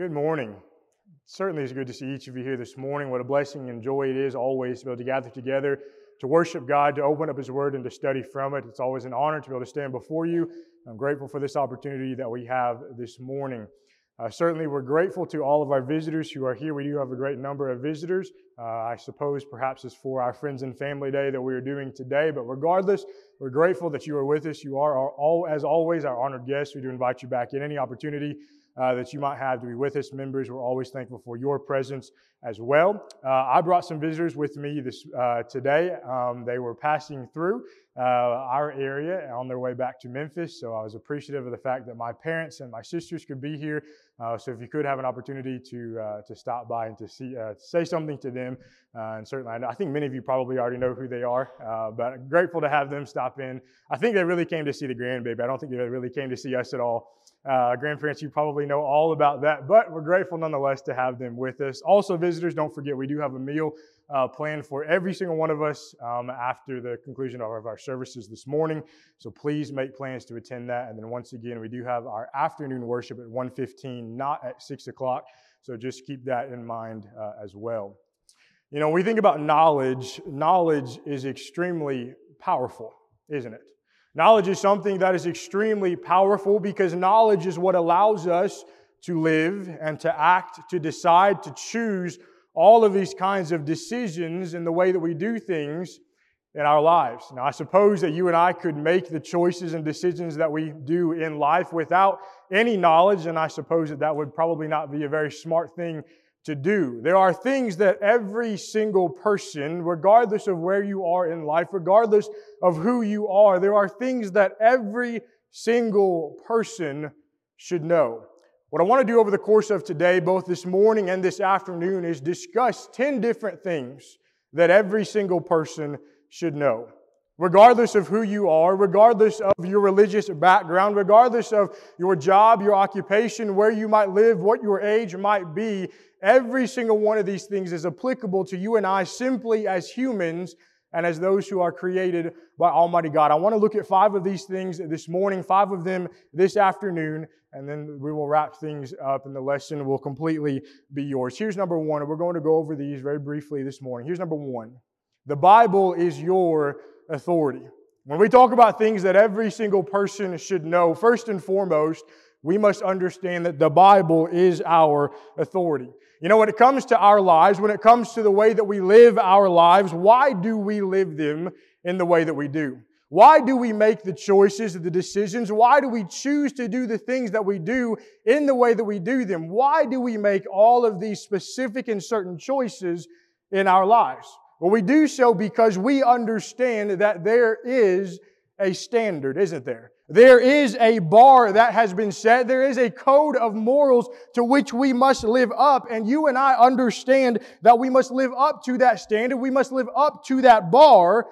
Good morning. Certainly it's good to see each of you here this morning. What a blessing and joy it is always to be able to gather together to worship God, to open up His Word, and to study from it. It's always an honor to be able to stand before you. I'm grateful for this opportunity that we have this morning. Uh, certainly, we're grateful to all of our visitors who are here. We do have a great number of visitors. Uh, I suppose perhaps it's for our Friends and Family Day that we are doing today, but regardless, we're grateful that you are with us. You are, our, all, as always, our honored guests. We do invite you back in any opportunity uh, that you might have to be with us. Members, we're always thankful for your presence as well. Uh, I brought some visitors with me this uh, today. Um, they were passing through uh, our area on their way back to Memphis, so I was appreciative of the fact that my parents and my sisters could be here. Uh, so if you could have an opportunity to uh, to stop by and to see say something to them, and certainly I, know, I, think many of you probably already know who they are, but grateful to have them stop in. I think they really came to see the grandbaby. I don't think they really came to see us at all. Uh, grandparents, you probably know all about that, but we're grateful nonetheless to have them with us. Also, visitors, don't forget we do have a meal uh, planned for every single one of us um, after the conclusion of our services this morning. So please make plans to attend that. And then once again, we do have our afternoon worship at 1:15, not at 6 o'clock. So just keep that in mind uh, as well. You know, we think about knowledge. Knowledge is extremely powerful, isn't it? Knowledge is something that is extremely powerful because knowledge is what allows us to live and to act, to decide, to choose all of these kinds of decisions in the way that we do things in our lives. Now, I suppose that you and I could make the choices and decisions that we do in life without any knowledge, and I suppose that that would probably not be a very smart thing to do. There are things that every single person, regardless of where you are in life, regardless of who you are, there are things that every single person should know. What I want to do over the course of today, both this morning and this afternoon, is discuss 10 different things that every single person should know regardless of who you are, regardless of your religious background, regardless of your job, your occupation, where you might live, what your age might be, every single one of these things is applicable to you and I simply as humans and as those who are created by Almighty God. I want to look at five of these things this morning, five of them this afternoon, and then we will wrap things up and the lesson will completely be yours. Here's number one, and we're going to go over these very briefly this morning. Here's number one. The Bible is your authority. When we talk about things that every single person should know, first and foremost, we must understand that the Bible is our authority. You know, when it comes to our lives, when it comes to the way that we live our lives, why do we live them in the way that we do? Why do we make the choices, the decisions? Why do we choose to do the things that we do in the way that we do them? Why do we make all of these specific and certain choices in our lives? Well, we do so because we understand that there is a standard, isn't there? There is a bar that has been set. There is a code of morals to which we must live up. And you and I understand that we must live up to that standard. We must live up to that bar.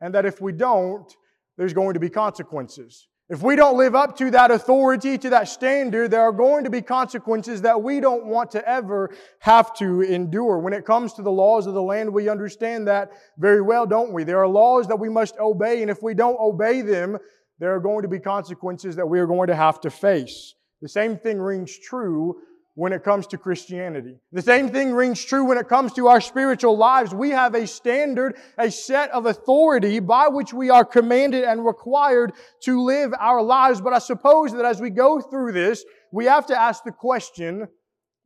And that if we don't, there's going to be consequences. If we don't live up to that authority, to that standard, there are going to be consequences that we don't want to ever have to endure. When it comes to the laws of the land, we understand that very well, don't we? There are laws that we must obey, and if we don't obey them, there are going to be consequences that we are going to have to face. The same thing rings true when it comes to Christianity. The same thing rings true when it comes to our spiritual lives. We have a standard, a set of authority by which we are commanded and required to live our lives. But I suppose that as we go through this, we have to ask the question,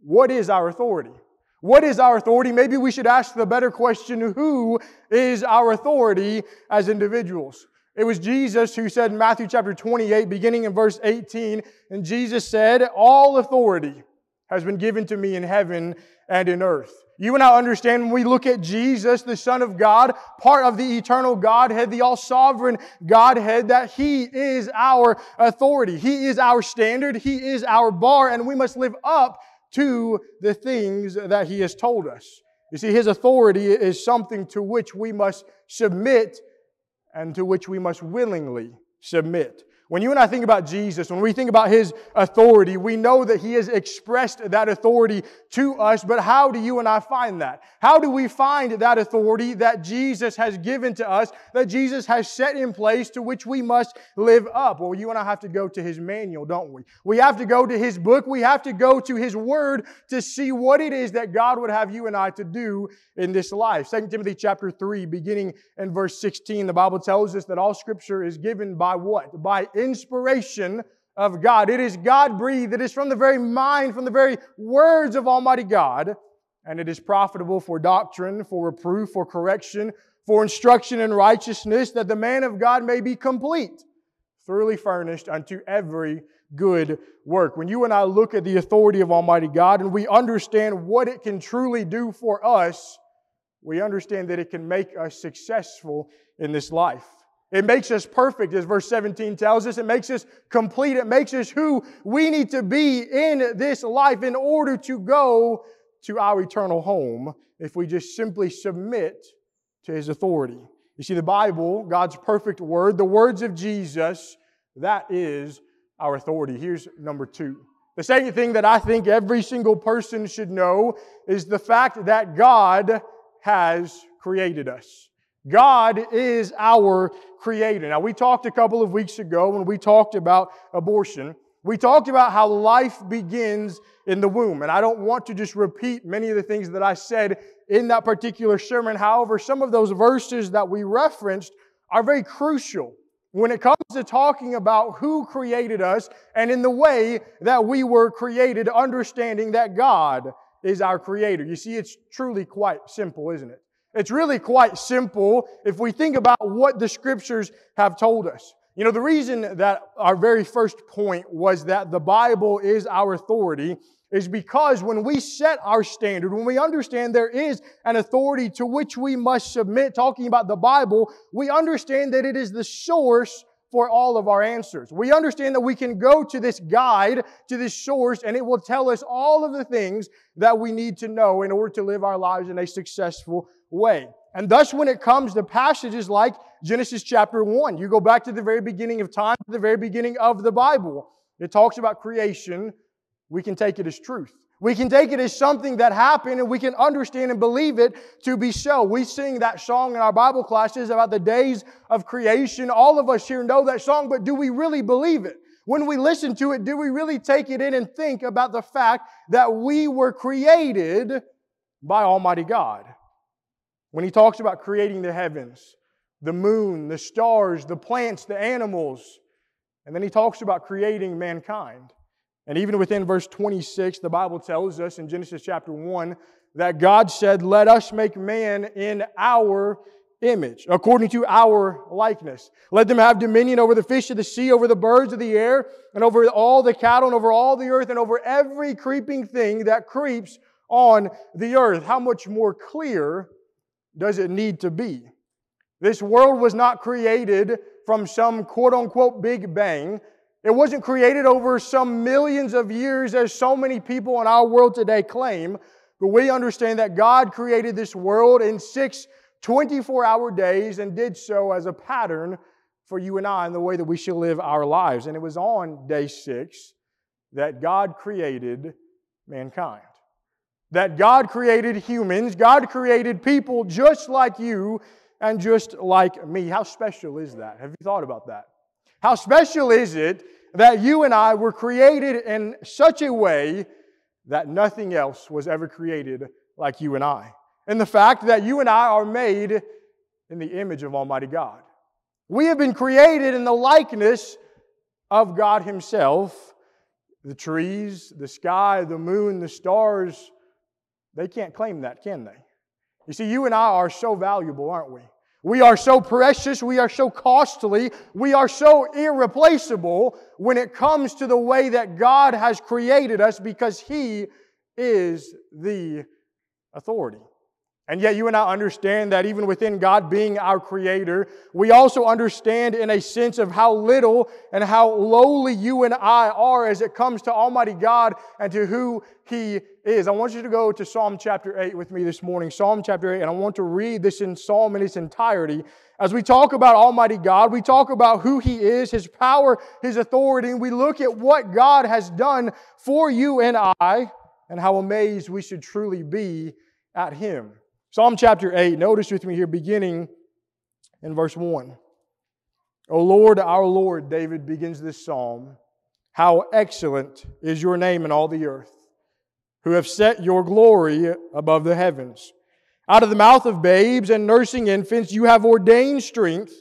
what is our authority? What is our authority? Maybe we should ask the better question, who is our authority as individuals? It was Jesus who said in Matthew chapter 28, beginning in verse 18, and Jesus said, All authority has been given to me in heaven and in earth. You and I understand when we look at Jesus, the Son of God, part of the eternal Godhead, the all sovereign Godhead, that He is our authority. He is our standard. He is our bar, and we must live up to the things that He has told us. You see, His authority is something to which we must submit and to which we must willingly submit. When you and I think about Jesus, when we think about his authority, we know that he has expressed that authority to us, but how do you and I find that? How do we find that authority that Jesus has given to us, that Jesus has set in place to which we must live up? Well, you and I have to go to his manual, don't we? We have to go to his book, we have to go to his word to see what it is that God would have you and I to do in this life. 2 Timothy chapter 3, beginning in verse 16, the Bible tells us that all scripture is given by what? By inspiration of God. It is God breathed. It is from the very mind, from the very words of Almighty God. And it is profitable for doctrine, for reproof, for correction, for instruction in righteousness, that the man of God may be complete, thoroughly furnished unto every good work. When you and I look at the authority of Almighty God and we understand what it can truly do for us, we understand that it can make us successful in this life. It makes us perfect, as verse 17 tells us. It makes us complete. It makes us who we need to be in this life in order to go to our eternal home if we just simply submit to His authority. You see, the Bible, God's perfect word, the words of Jesus, that is our authority. Here's number two. The second thing that I think every single person should know is the fact that God has created us. God is our creator. Now, we talked a couple of weeks ago when we talked about abortion. We talked about how life begins in the womb. And I don't want to just repeat many of the things that I said in that particular sermon. However, some of those verses that we referenced are very crucial when it comes to talking about who created us and in the way that we were created, understanding that God is our creator. You see, it's truly quite simple, isn't it? It's really quite simple if we think about what the scriptures have told us. You know, the reason that our very first point was that the Bible is our authority is because when we set our standard, when we understand there is an authority to which we must submit, talking about the Bible, we understand that it is the source for all of our answers. We understand that we can go to this guide, to this source, and it will tell us all of the things that we need to know in order to live our lives in a successful way. And thus, when it comes to passages like Genesis chapter 1, you go back to the very beginning of time, to the very beginning of the Bible. It talks about creation. We can take it as truth. We can take it as something that happened and we can understand and believe it to be so. We sing that song in our Bible classes about the days of creation. All of us here know that song, but do we really believe it? When we listen to it, do we really take it in and think about the fact that we were created by Almighty God? When he talks about creating the heavens, the moon, the stars, the plants, the animals, and then he talks about creating mankind. And even within verse 26, the Bible tells us in Genesis chapter 1 that God said, Let us make man in our image, according to our likeness. Let them have dominion over the fish of the sea, over the birds of the air, and over all the cattle, and over all the earth, and over every creeping thing that creeps on the earth. How much more clear does it need to be? This world was not created from some quote unquote big bang. It wasn't created over some millions of years, as so many people in our world today claim. But we understand that God created this world in six 24 hour days and did so as a pattern for you and I in the way that we should live our lives. And it was on day six that God created mankind that God created humans, God created people just like you and just like me. How special is that? Have you thought about that? How special is it that you and I were created in such a way that nothing else was ever created like you and I? And the fact that you and I are made in the image of Almighty God. We have been created in the likeness of God Himself. The trees, the sky, the moon, the stars, they can't claim that, can they? You see, you and I are so valuable, aren't we? We are so precious, we are so costly, we are so irreplaceable when it comes to the way that God has created us because He is the authority. And yet, you and I understand that even within God being our creator, we also understand in a sense of how little and how lowly you and I are as it comes to Almighty God and to who He is. I want you to go to Psalm chapter 8 with me this morning. Psalm chapter 8, and I want to read this in Psalm in its entirety. As we talk about Almighty God, we talk about who He is, His power, His authority, and we look at what God has done for you and I, and how amazed we should truly be at Him. Psalm chapter 8, notice with me here, beginning in verse 1. O Lord, our Lord, David begins this psalm. How excellent is your name in all the earth, who have set your glory above the heavens. Out of the mouth of babes and nursing infants, you have ordained strength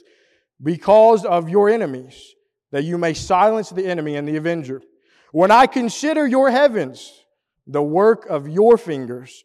because of your enemies, that you may silence the enemy and the avenger. When I consider your heavens, the work of your fingers,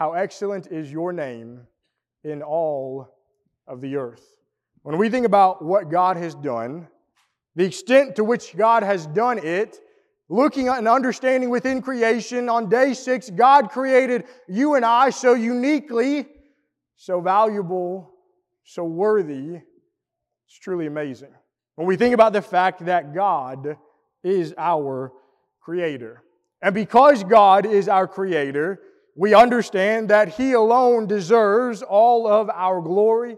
how excellent is your name in all of the earth. When we think about what God has done, the extent to which God has done it, looking and understanding within creation, on day six, God created you and I so uniquely, so valuable, so worthy. It's truly amazing. When we think about the fact that God is our creator. And because God is our creator, we understand that He alone deserves all of our glory,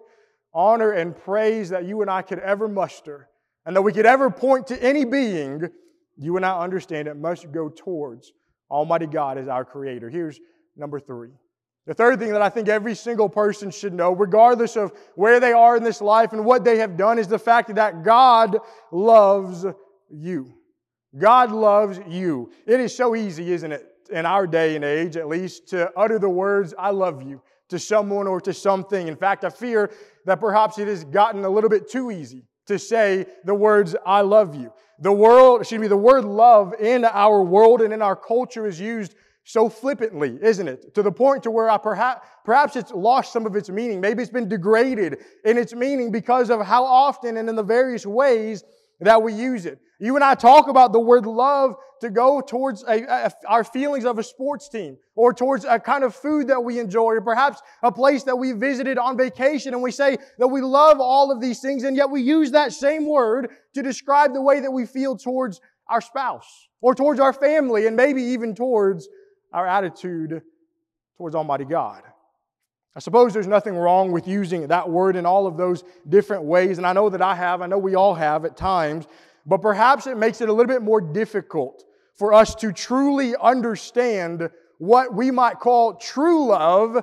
honor, and praise that you and I could ever muster. And that we could ever point to any being, you and I understand it must go towards Almighty God as our Creator. Here's number three. The third thing that I think every single person should know, regardless of where they are in this life and what they have done, is the fact that God loves you. God loves you. It is so easy, isn't it, in our day and age, at least, to utter the words, I love you, to someone or to something. In fact, I fear that perhaps it has gotten a little bit too easy to say the words, I love you. The world, excuse me, the word love in our world and in our culture is used so flippantly, isn't it? To the point to where I perhaps, perhaps it's lost some of its meaning. Maybe it's been degraded in its meaning because of how often and in the various ways that we use it. You and I talk about the word love to go towards a, a, our feelings of a sports team or towards a kind of food that we enjoy or perhaps a place that we visited on vacation and we say that we love all of these things and yet we use that same word to describe the way that we feel towards our spouse or towards our family and maybe even towards our attitude towards Almighty God. I suppose there's nothing wrong with using that word in all of those different ways, and I know that I have, I know we all have at times, but perhaps it makes it a little bit more difficult for us to truly understand what we might call true love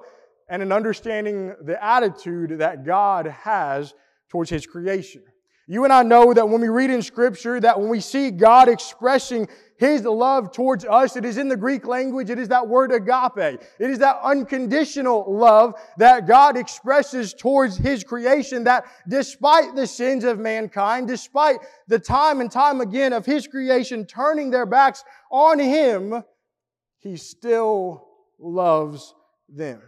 and an understanding the attitude that God has towards His creation. You and I know that when we read in Scripture, that when we see God expressing His love towards us, it is in the Greek language, it is that word agape. It is that unconditional love that God expresses towards His creation that despite the sins of mankind, despite the time and time again of His creation turning their backs on Him, He still loves them.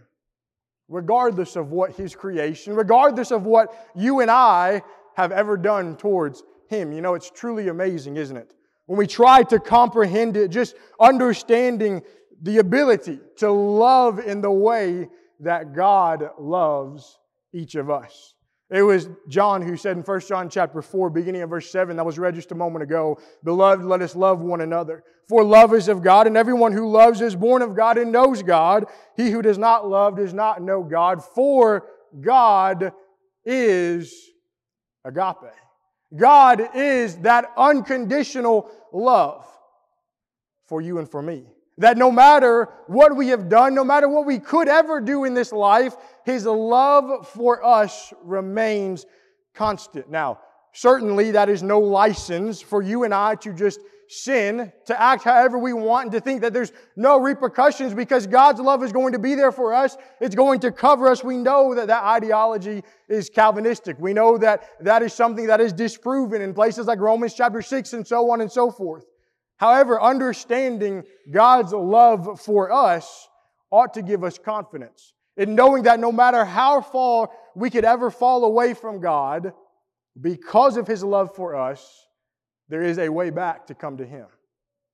Regardless of what His creation, regardless of what you and I have ever done towards Him. You know, it's truly amazing, isn't it? When we try to comprehend it, just understanding the ability to love in the way that God loves each of us. It was John who said in 1 John chapter 4, beginning of verse 7, that was read just a moment ago, Beloved, let us love one another. For love is of God, and everyone who loves is born of God and knows God. He who does not love does not know God, for God is agape. God is that unconditional love for you and for me. That no matter what we have done, no matter what we could ever do in this life, His love for us remains constant. Now, certainly that is no license for you and I to just sin, to act however we want, and to think that there's no repercussions because God's love is going to be there for us. It's going to cover us. We know that that ideology is Calvinistic. We know that that is something that is disproven in places like Romans chapter 6 and so on and so forth. However, understanding God's love for us ought to give us confidence in knowing that no matter how far we could ever fall away from God, because of His love for us, there is a way back to come to Him.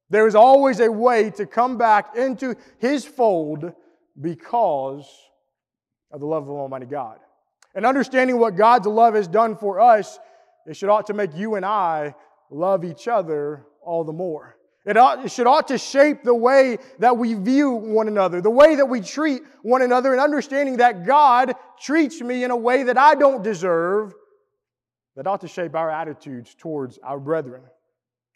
There is always a way to come back into His fold because of the love of Almighty God. And understanding what God's love has done for us, it should ought to make you and I love each other all the more. It, ought, it should ought to shape the way that we view one another, the way that we treat one another, and understanding that God treats me in a way that I don't deserve, that ought to shape our attitudes towards our brethren,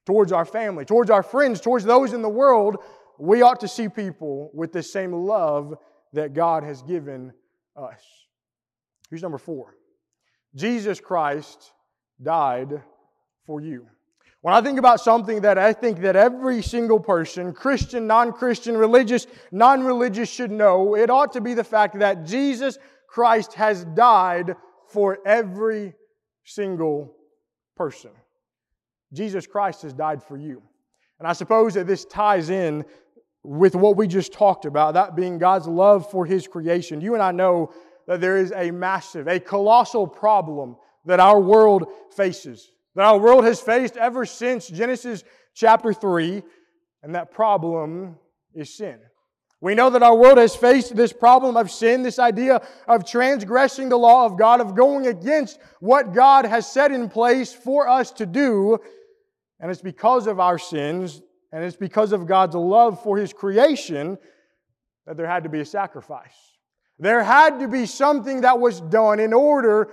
towards our family, towards our friends, towards those in the world. We ought to see people with the same love that God has given us. Here's number four Jesus Christ died for you. When I think about something that I think that every single person, Christian, non Christian, religious, non religious, should know, it ought to be the fact that Jesus Christ has died for every single person. Jesus Christ has died for you. And I suppose that this ties in with what we just talked about, that being God's love for His creation. You and I know that there is a massive, a colossal problem that our world faces that our world has faced ever since Genesis chapter 3, and that problem is sin. We know that our world has faced this problem of sin, this idea of transgressing the law of God, of going against what God has set in place for us to do. And it's because of our sins, and it's because of God's love for His creation, that there had to be a sacrifice. There had to be something that was done in order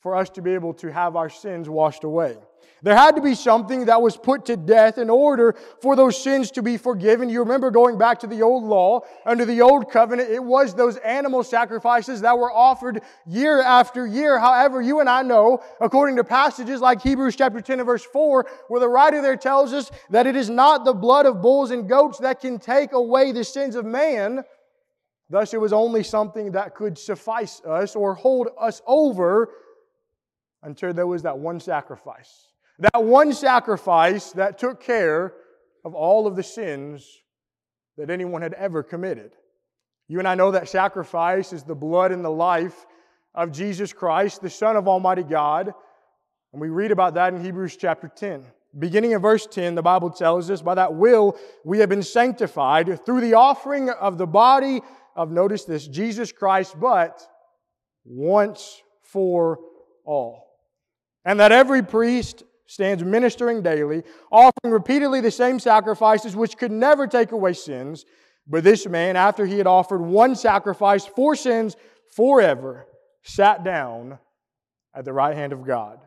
for us to be able to have our sins washed away. There had to be something that was put to death in order for those sins to be forgiven. You remember going back to the old law, under the old covenant, it was those animal sacrifices that were offered year after year. However, you and I know, according to passages like Hebrews chapter 10 and verse 4, where the writer there tells us that it is not the blood of bulls and goats that can take away the sins of man. Thus, it was only something that could suffice us or hold us over until there was that one sacrifice. That one sacrifice that took care of all of the sins that anyone had ever committed. You and I know that sacrifice is the blood and the life of Jesus Christ, the Son of Almighty God. And we read about that in Hebrews chapter 10. Beginning in verse 10, the Bible tells us, By that will we have been sanctified through the offering of the body of, notice this, Jesus Christ, but once for all and that every priest stands ministering daily, offering repeatedly the same sacrifices which could never take away sins. But this man, after he had offered one sacrifice for sins forever, sat down at the right hand of God.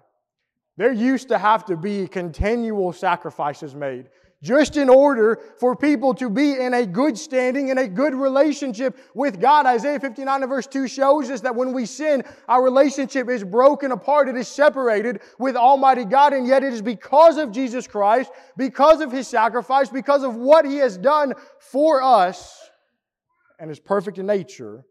There used to have to be continual sacrifices made just in order for people to be in a good standing, in a good relationship with God. Isaiah 59 and verse 2 shows us that when we sin, our relationship is broken apart. It is separated with Almighty God, and yet it is because of Jesus Christ, because of His sacrifice, because of what He has done for us and His perfect nature,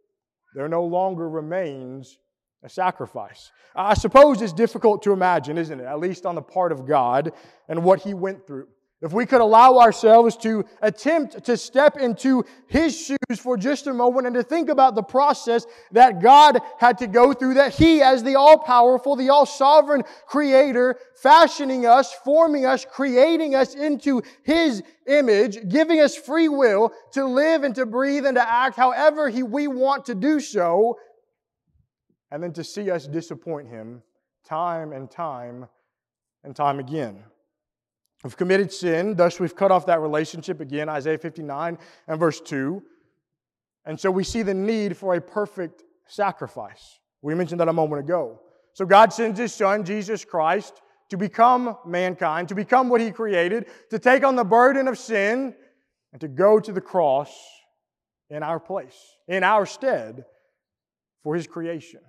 there no longer remains a sacrifice. I suppose it's difficult to imagine, isn't it? At least on the part of God and what He went through. If we could allow ourselves to attempt to step into His shoes for just a moment and to think about the process that God had to go through, that He, as the all powerful, the all sovereign Creator, fashioning us, forming us, creating us into His image, giving us free will to live and to breathe and to act however he, we want to do so, and then to see us disappoint Him time and time and time again. We've committed sin, thus we've cut off that relationship again, Isaiah 59 and verse 2. And so we see the need for a perfect sacrifice. We mentioned that a moment ago. So God sends His Son, Jesus Christ, to become mankind, to become what He created, to take on the burden of sin, and to go to the cross in our place, in our stead, for His creation.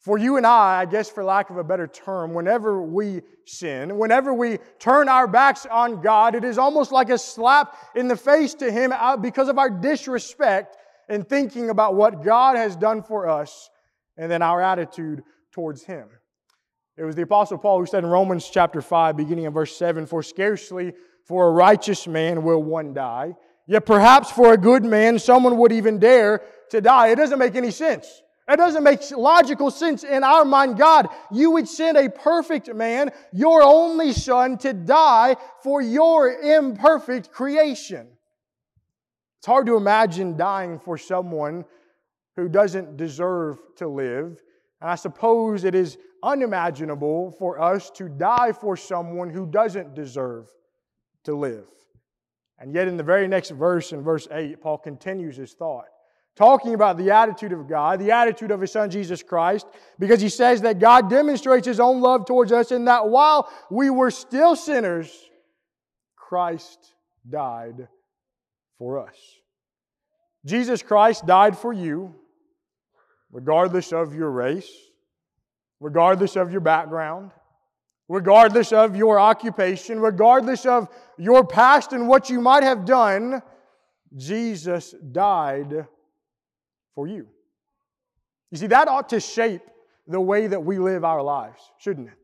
For you and I, I guess for lack of a better term, whenever we sin, whenever we turn our backs on God, it is almost like a slap in the face to Him because of our disrespect in thinking about what God has done for us and then our attitude towards Him. It was the Apostle Paul who said in Romans chapter 5, beginning in verse 7 For scarcely for a righteous man will one die, yet perhaps for a good man someone would even dare to die. It doesn't make any sense. It doesn't make logical sense in our mind. God, you would send a perfect man, your only son, to die for your imperfect creation. It's hard to imagine dying for someone who doesn't deserve to live. And I suppose it is unimaginable for us to die for someone who doesn't deserve to live. And yet, in the very next verse, in verse 8, Paul continues his thought talking about the attitude of God, the attitude of His Son Jesus Christ, because He says that God demonstrates His own love towards us in that while we were still sinners, Christ died for us. Jesus Christ died for you, regardless of your race, regardless of your background, regardless of your occupation, regardless of your past and what you might have done. Jesus died for you. You see, that ought to shape the way that we live our lives, shouldn't it?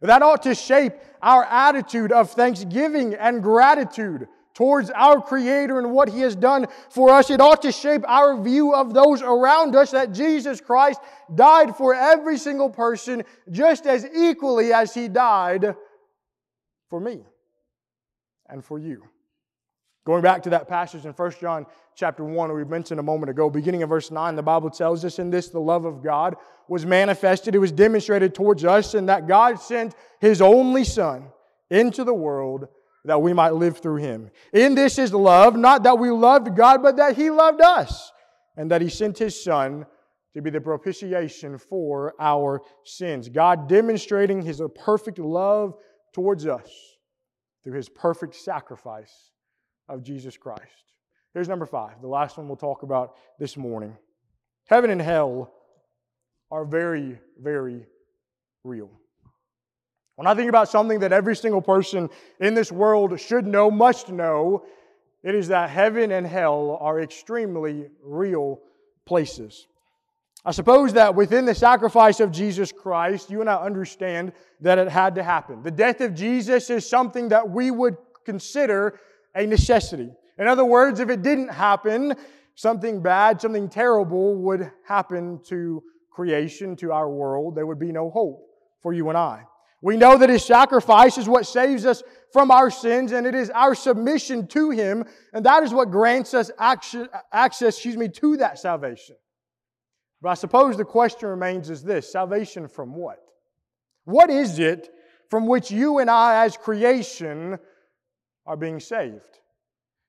That ought to shape our attitude of thanksgiving and gratitude towards our Creator and what He has done for us. It ought to shape our view of those around us that Jesus Christ died for every single person just as equally as He died for me and for you. Going back to that passage in 1 John chapter 1 we mentioned a moment ago, beginning of verse 9, the Bible tells us in this the love of God was manifested, it was demonstrated towards us, and that God sent his only Son into the world that we might live through him. In this is love, not that we loved God, but that he loved us, and that he sent his Son to be the propitiation for our sins. God demonstrating his perfect love towards us through his perfect sacrifice of Jesus Christ. Here's number five, the last one we'll talk about this morning. Heaven and hell are very, very real. When I think about something that every single person in this world should know, must know, it is that heaven and hell are extremely real places. I suppose that within the sacrifice of Jesus Christ, you and I understand that it had to happen. The death of Jesus is something that we would consider a necessity. In other words, if it didn't happen, something bad, something terrible would happen to creation, to our world. There would be no hope for you and I. We know that His sacrifice is what saves us from our sins, and it is our submission to Him, and that is what grants us access, excuse me, to that salvation. But I suppose the question remains is this salvation from what? What is it from which you and I, as creation, are being saved?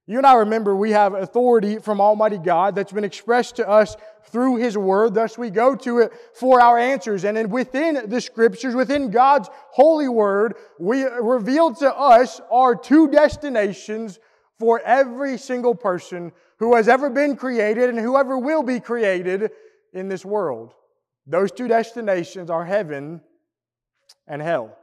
You and I remember we have authority from Almighty God that's been expressed to us through His Word. Thus, we go to it for our answers. And within the Scriptures, within God's holy Word, we revealed to us our two destinations for every single person who has ever been created and whoever will be created in this world. Those two destinations are heaven and hell.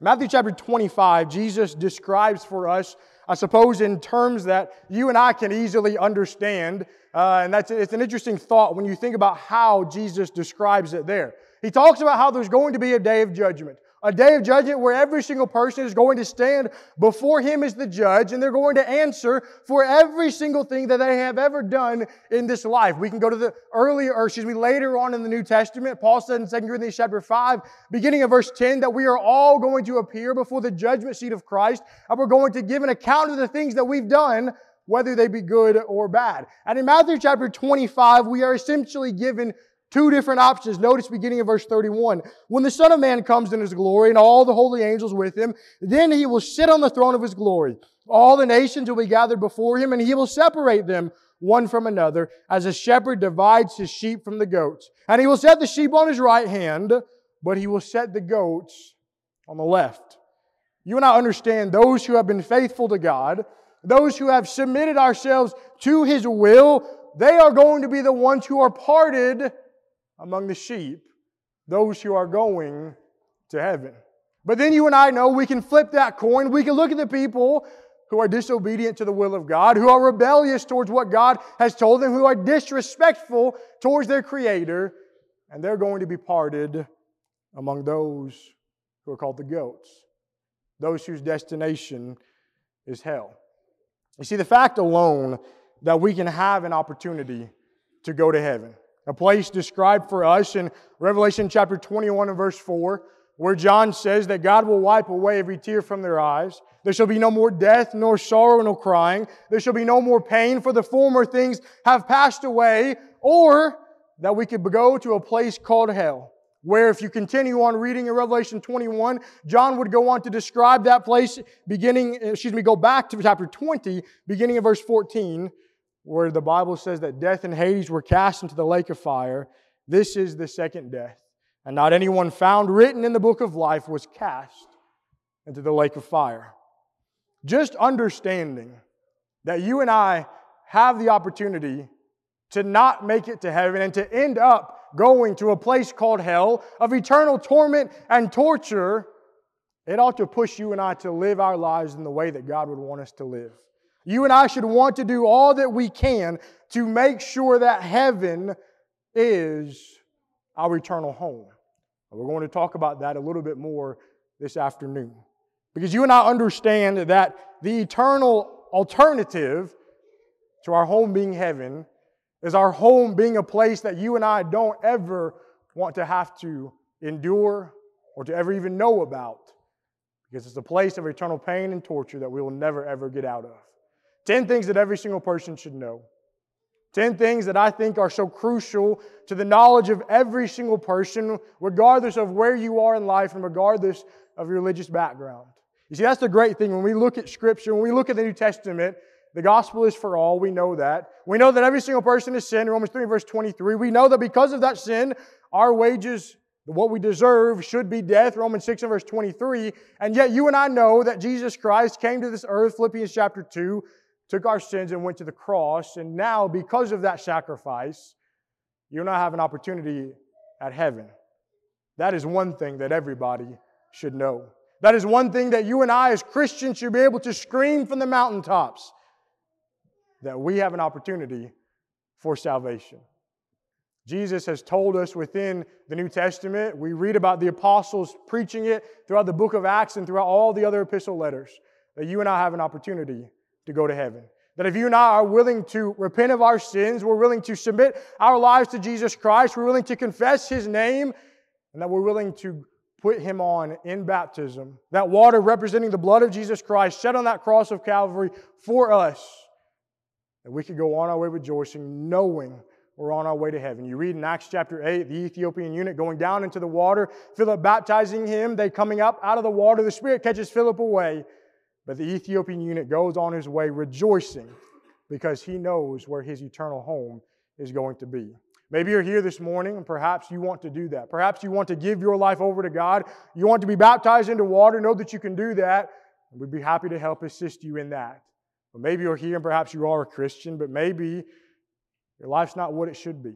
Matthew chapter 25, Jesus describes for us I suppose, in terms that you and I can easily understand. Uh, and that's it's an interesting thought when you think about how Jesus describes it there. He talks about how there's going to be a day of judgment a day of judgment where every single person is going to stand before him as the judge and they're going to answer for every single thing that they have ever done in this life. We can go to the earlier, or excuse me, later on in the New Testament. Paul said in 2 Corinthians chapter 5, beginning of verse 10, that we are all going to appear before the judgment seat of Christ and we're going to give an account of the things that we've done whether they be good or bad. And in Matthew chapter 25, we are essentially given Two different options. Notice beginning of verse 31. When the Son of Man comes in his glory and all the holy angels with him, then he will sit on the throne of his glory. All the nations will be gathered before him and he will separate them one from another as a shepherd divides his sheep from the goats. And he will set the sheep on his right hand, but he will set the goats on the left. You and I understand those who have been faithful to God, those who have submitted ourselves to his will, they are going to be the ones who are parted among the sheep those who are going to heaven. But then you and I know we can flip that coin. We can look at the people who are disobedient to the will of God, who are rebellious towards what God has told them, who are disrespectful towards their Creator, and they're going to be parted among those who are called the goats, those whose destination is hell. You see, the fact alone that we can have an opportunity to go to heaven, a place described for us in Revelation chapter 21 and verse 4, where John says that God will wipe away every tear from their eyes. There shall be no more death, nor sorrow, nor crying. There shall be no more pain, for the former things have passed away. Or that we could go to a place called hell, where if you continue on reading in Revelation 21, John would go on to describe that place beginning, excuse me, go back to chapter 20, beginning of verse 14, where the Bible says that death and Hades were cast into the lake of fire. This is the second death and not anyone found written in the book of life was cast into the lake of fire. Just understanding that you and I have the opportunity to not make it to heaven and to end up going to a place called hell of eternal torment and torture, it ought to push you and I to live our lives in the way that God would want us to live. You and I should want to do all that we can to make sure that heaven is our eternal home. We're going to talk about that a little bit more this afternoon. Because you and I understand that the eternal alternative to our home being heaven is our home being a place that you and I don't ever want to have to endure or to ever even know about. Because it's a place of eternal pain and torture that we will never ever get out of. Ten things that every single person should know. 10 things that I think are so crucial to the knowledge of every single person, regardless of where you are in life and regardless of your religious background. You see, that's the great thing. When we look at Scripture, when we look at the New Testament, the gospel is for all. We know that. We know that every single person is sin. Romans 3, verse 23. We know that because of that sin, our wages, what we deserve, should be death. Romans 6 and verse 23. And yet you and I know that Jesus Christ came to this earth, Philippians chapter 2, took our sins and went to the cross. And now, because of that sacrifice, you and I have an opportunity at heaven. That is one thing that everybody should know. That is one thing that you and I, as Christians, should be able to scream from the mountaintops that we have an opportunity for salvation. Jesus has told us within the New Testament, we read about the apostles preaching it throughout the book of Acts and throughout all the other epistle letters, that you and I have an opportunity to go to heaven. That if you and I are willing to repent of our sins, we're willing to submit our lives to Jesus Christ, we're willing to confess His name, and that we're willing to put Him on in baptism, that water representing the blood of Jesus Christ shed on that cross of Calvary for us, that we could go on our way rejoicing, knowing we're on our way to heaven. You read in Acts chapter 8, the Ethiopian eunuch going down into the water, Philip baptizing him, they coming up out of the water, the Spirit catches Philip away. But the Ethiopian eunuch goes on his way rejoicing because he knows where his eternal home is going to be. Maybe you're here this morning and perhaps you want to do that. Perhaps you want to give your life over to God. You want to be baptized into water. Know that you can do that. We'd be happy to help assist you in that. But maybe you're here and perhaps you are a Christian, but maybe your life's not what it should be.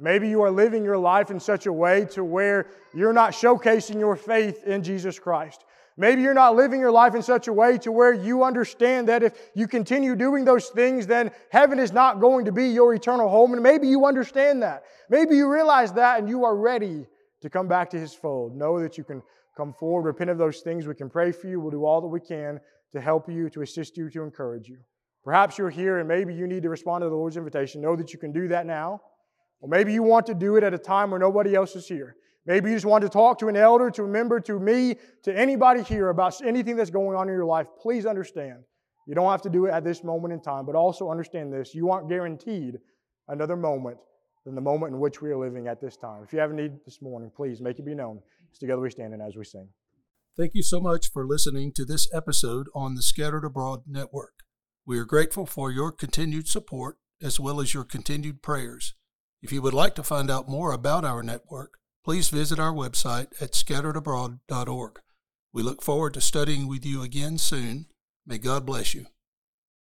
Maybe you are living your life in such a way to where you're not showcasing your faith in Jesus Christ. Maybe you're not living your life in such a way to where you understand that if you continue doing those things, then heaven is not going to be your eternal home. And maybe you understand that. Maybe you realize that and you are ready to come back to His fold. Know that you can come forward, repent of those things. We can pray for you. We'll do all that we can to help you, to assist you, to encourage you. Perhaps you're here and maybe you need to respond to the Lord's invitation. Know that you can do that now. Or maybe you want to do it at a time where nobody else is here. Maybe you just want to talk to an elder, to a member, to me, to anybody here about anything that's going on in your life. Please understand. You don't have to do it at this moment in time, but also understand this. You aren't guaranteed another moment than the moment in which we are living at this time. If you have a need this morning, please make it be known. It's together we stand and as we sing. Thank you so much for listening to this episode on the Scattered Abroad Network. We are grateful for your continued support as well as your continued prayers. If you would like to find out more about our network, please visit our website at scatteredabroad.org. We look forward to studying with you again soon. May God bless you.